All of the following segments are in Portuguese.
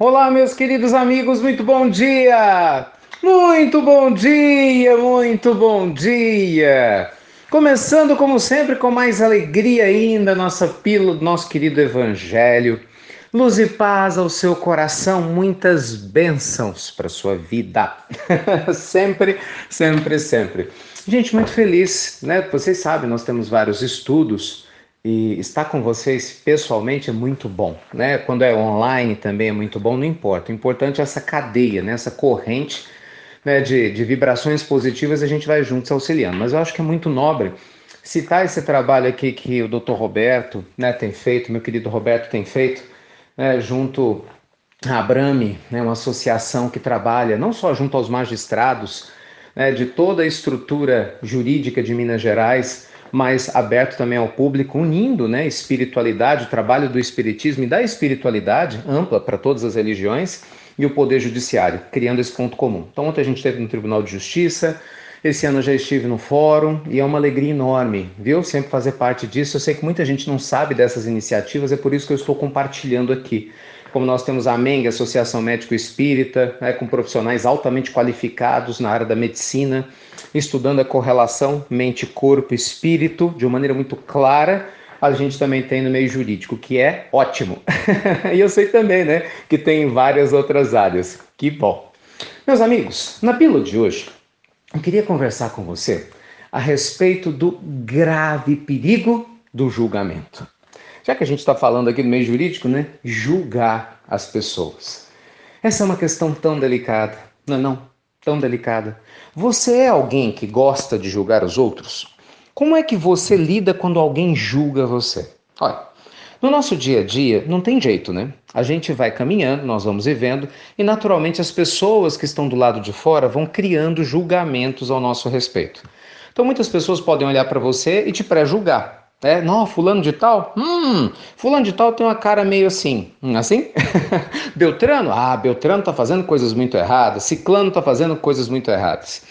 Olá, meus queridos amigos, muito bom dia! Muito bom dia, muito bom dia! Começando, como sempre, com mais alegria ainda, nossa pílula do nosso querido Evangelho. Luz e paz ao seu coração, muitas bênçãos para sua vida. sempre, sempre, sempre. Gente, muito feliz, né? Vocês sabem, nós temos vários estudos e estar com vocês pessoalmente é muito bom, né? Quando é online também é muito bom, não importa. O importante é essa cadeia, né? essa corrente né? de, de vibrações positivas, a gente vai juntos auxiliando. Mas eu acho que é muito nobre citar esse trabalho aqui que o Dr. Roberto né, tem feito, meu querido Roberto tem feito, né, junto à Abrame, né, uma associação que trabalha não só junto aos magistrados né, de toda a estrutura jurídica de Minas Gerais, mas aberto também ao público, unindo né, espiritualidade, o trabalho do espiritismo e da espiritualidade ampla para todas as religiões e o poder judiciário, criando esse ponto comum. Então, ontem a gente esteve no Tribunal de Justiça, esse ano eu já estive no fórum e é uma alegria enorme, viu? Sempre fazer parte disso. Eu sei que muita gente não sabe dessas iniciativas, é por isso que eu estou compartilhando aqui como nós temos a MENG, Associação Médico Espírita, né, com profissionais altamente qualificados na área da medicina, estudando a correlação mente-corpo-espírito de uma maneira muito clara. A gente também tem no meio jurídico, que é ótimo. e eu sei também, né, que tem várias outras áreas. Que bom. Meus amigos, na pílula de hoje, eu queria conversar com você a respeito do grave perigo do julgamento já que a gente está falando aqui no meio jurídico, né? Julgar as pessoas. Essa é uma questão tão delicada, não é não? Tão delicada. Você é alguém que gosta de julgar os outros? Como é que você lida quando alguém julga você? Olha, no nosso dia a dia não tem jeito, né? A gente vai caminhando, nós vamos vivendo e naturalmente as pessoas que estão do lado de fora vão criando julgamentos ao nosso respeito. Então muitas pessoas podem olhar para você e te pré-julgar. É, não, fulano de tal? Hum, fulano de tal tem uma cara meio assim. Hum, assim? Beltrano? Ah, Beltrano tá fazendo coisas muito erradas. Ciclano tá fazendo coisas muito erradas.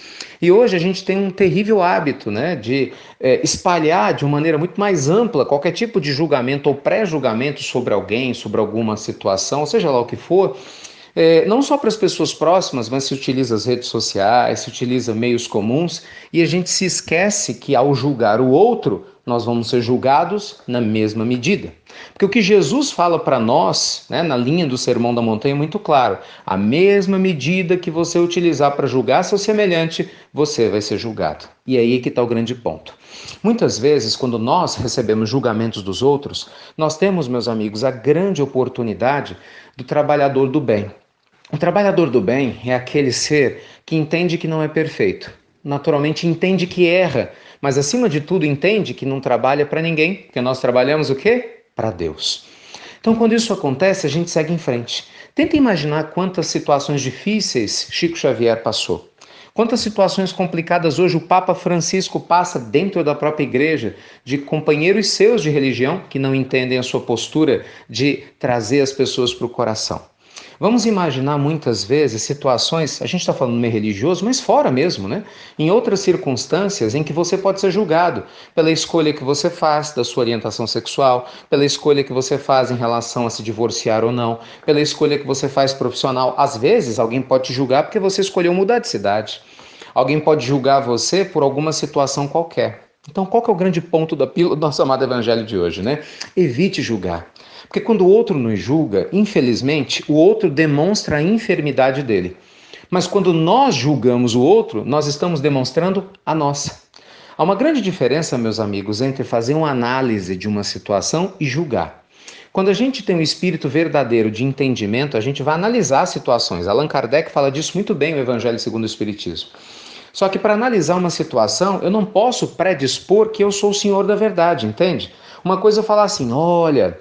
E hoje a gente tem um terrível hábito, né, de é, espalhar de uma maneira muito mais ampla qualquer tipo de julgamento ou pré-julgamento sobre alguém, sobre alguma situação, seja lá o que for, é, não só para as pessoas próximas, mas se utiliza as redes sociais, se utiliza meios comuns e a gente se esquece que ao julgar o outro, nós vamos ser julgados na mesma medida. Porque o que Jesus fala para nós, né, na linha do Sermão da Montanha, é muito claro: a mesma medida que você utilizar para julgar seu semelhante, você vai ser julgado. E é aí que está o grande ponto. Muitas vezes, quando nós recebemos julgamentos dos outros, nós temos, meus amigos, a grande oportunidade do trabalhador do bem. O trabalhador do bem é aquele ser que entende que não é perfeito, naturalmente entende que erra, mas acima de tudo entende que não trabalha para ninguém, porque nós trabalhamos o quê? Para Deus. Então, quando isso acontece, a gente segue em frente. Tenta imaginar quantas situações difíceis Chico Xavier passou. Quantas situações complicadas hoje o Papa Francisco passa dentro da própria igreja, de companheiros seus de religião que não entendem a sua postura de trazer as pessoas para o coração. Vamos imaginar muitas vezes situações, a gente está falando meio religioso, mas fora mesmo, né? Em outras circunstâncias em que você pode ser julgado pela escolha que você faz da sua orientação sexual, pela escolha que você faz em relação a se divorciar ou não, pela escolha que você faz profissional. Às vezes, alguém pode te julgar porque você escolheu mudar de cidade. Alguém pode julgar você por alguma situação qualquer. Então, qual é o grande ponto da pílula do nosso amado evangelho de hoje, né? Evite julgar. Porque quando o outro nos julga, infelizmente, o outro demonstra a enfermidade dele. Mas quando nós julgamos o outro, nós estamos demonstrando a nossa. Há uma grande diferença, meus amigos, entre fazer uma análise de uma situação e julgar. Quando a gente tem um espírito verdadeiro de entendimento, a gente vai analisar situações. Allan Kardec fala disso muito bem no Evangelho segundo o Espiritismo. Só que para analisar uma situação, eu não posso predispor que eu sou o senhor da verdade, entende? Uma coisa é falar assim: olha,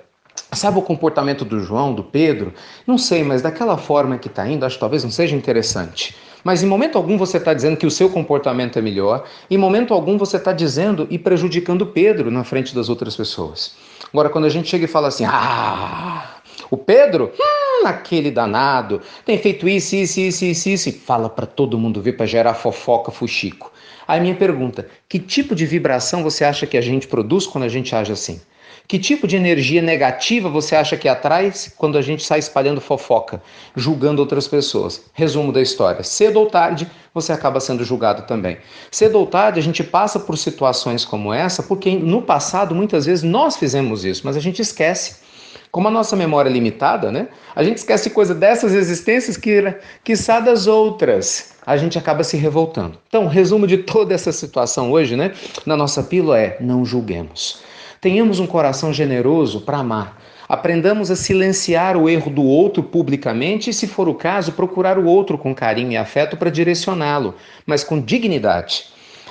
Sabe o comportamento do João, do Pedro? Não sei, mas daquela forma que está indo, acho que talvez não seja interessante. Mas em momento algum você está dizendo que o seu comportamento é melhor, em momento algum você está dizendo e prejudicando Pedro na frente das outras pessoas. Agora, quando a gente chega e fala assim, ah, o Pedro, hum, aquele danado, tem feito isso, isso, isso, isso, isso, e fala para todo mundo ver para gerar fofoca, fuxico. Aí minha pergunta, que tipo de vibração você acha que a gente produz quando a gente age assim? Que tipo de energia negativa você acha que atrai quando a gente sai espalhando fofoca, julgando outras pessoas? Resumo da história: cedo ou tarde você acaba sendo julgado também. Cedo ou tarde a gente passa por situações como essa porque no passado muitas vezes nós fizemos isso, mas a gente esquece. Como a nossa memória é limitada, né? A gente esquece coisa dessas existências que, quiçá das outras. A gente acaba se revoltando. Então, resumo de toda essa situação hoje, né? Na nossa pílula é: não julguemos. Tenhamos um coração generoso para amar. Aprendamos a silenciar o erro do outro publicamente e, se for o caso, procurar o outro com carinho e afeto para direcioná-lo, mas com dignidade.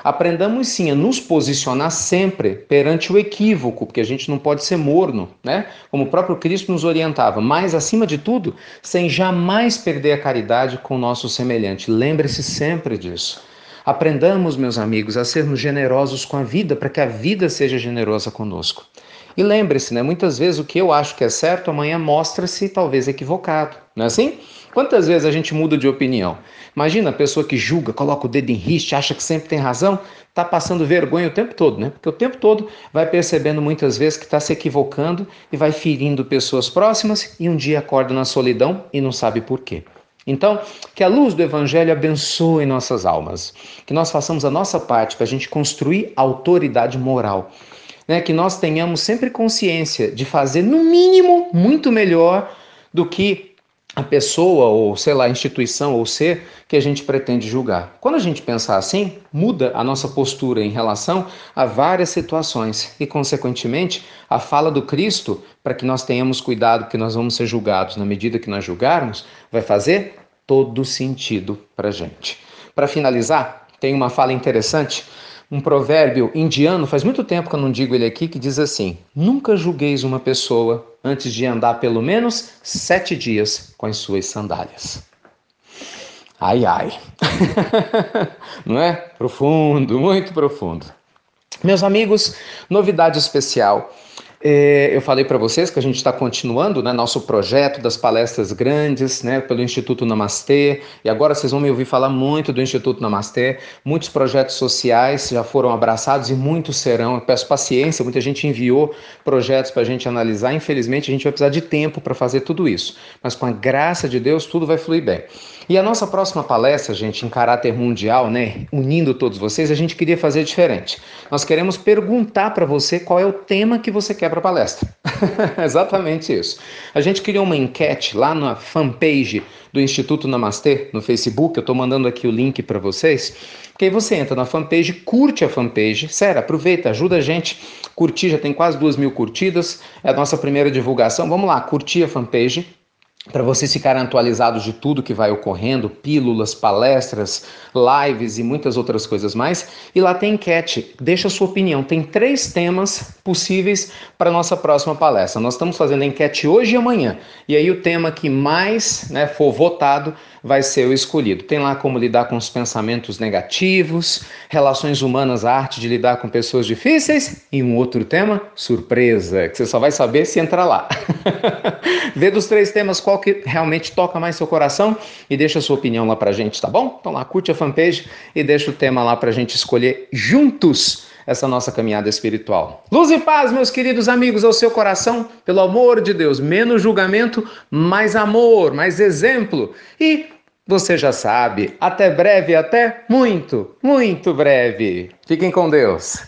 Aprendamos sim a nos posicionar sempre perante o equívoco, porque a gente não pode ser morno, né? Como o próprio Cristo nos orientava, mas acima de tudo, sem jamais perder a caridade com o nosso semelhante. Lembre-se sempre disso. Aprendamos, meus amigos, a sermos generosos com a vida para que a vida seja generosa conosco. E lembre-se, né, muitas vezes o que eu acho que é certo amanhã mostra-se talvez equivocado, não é assim? Quantas vezes a gente muda de opinião? Imagina a pessoa que julga, coloca o dedo em riste, acha que sempre tem razão, está passando vergonha o tempo todo, né? Porque o tempo todo vai percebendo muitas vezes que está se equivocando e vai ferindo pessoas próximas e um dia acorda na solidão e não sabe por quê. Então, que a luz do Evangelho abençoe nossas almas, que nós façamos a nossa parte para a gente construir autoridade moral, né? que nós tenhamos sempre consciência de fazer, no mínimo, muito melhor do que a pessoa ou, sei lá, instituição ou ser que a gente pretende julgar. Quando a gente pensar assim, muda a nossa postura em relação a várias situações e, consequentemente, a fala do Cristo, para que nós tenhamos cuidado que nós vamos ser julgados na medida que nós julgarmos, vai fazer todo sentido para gente. Para finalizar, tem uma fala interessante um provérbio indiano, faz muito tempo que eu não digo ele aqui, que diz assim: Nunca julgueis uma pessoa antes de andar pelo menos sete dias com as suas sandálias. Ai, ai. não é? Profundo, muito profundo. Meus amigos, novidade especial. É, eu falei para vocês que a gente está continuando né, nosso projeto das palestras grandes né, pelo Instituto Namastê, e agora vocês vão me ouvir falar muito do Instituto Namastê. Muitos projetos sociais já foram abraçados e muitos serão. Eu peço paciência, muita gente enviou projetos para a gente analisar. Infelizmente, a gente vai precisar de tempo para fazer tudo isso, mas com a graça de Deus, tudo vai fluir bem. E a nossa próxima palestra, gente, em caráter mundial, né, unindo todos vocês, a gente queria fazer diferente. Nós queremos perguntar para você qual é o tema que você quer para palestra. Exatamente isso. A gente criou uma enquete lá na fanpage do Instituto Namastê, no Facebook. Eu estou mandando aqui o link para vocês. Porque aí você entra na fanpage, curte a fanpage. Sério, aproveita, ajuda a gente. Curtir, já tem quase duas mil curtidas. É a nossa primeira divulgação. Vamos lá, curtir a fanpage para vocês ficarem atualizados de tudo que vai ocorrendo, pílulas, palestras, lives e muitas outras coisas mais. E lá tem enquete, deixa a sua opinião. Tem três temas possíveis para a nossa próxima palestra. Nós estamos fazendo a enquete hoje e amanhã. E aí o tema que mais né, for votado vai ser o escolhido. Tem lá como lidar com os pensamentos negativos, relações humanas, a arte de lidar com pessoas difíceis e um outro tema, surpresa, que você só vai saber se entrar lá. Vê dos três temas qual que realmente toca mais seu coração e deixa a sua opinião lá pra gente, tá bom? Então lá, curte a fanpage e deixa o tema lá pra gente escolher juntos essa nossa caminhada espiritual. Luz e paz, meus queridos amigos, ao seu coração, pelo amor de Deus, menos julgamento, mais amor, mais exemplo e você já sabe, até breve, até muito, muito breve. Fiquem com Deus.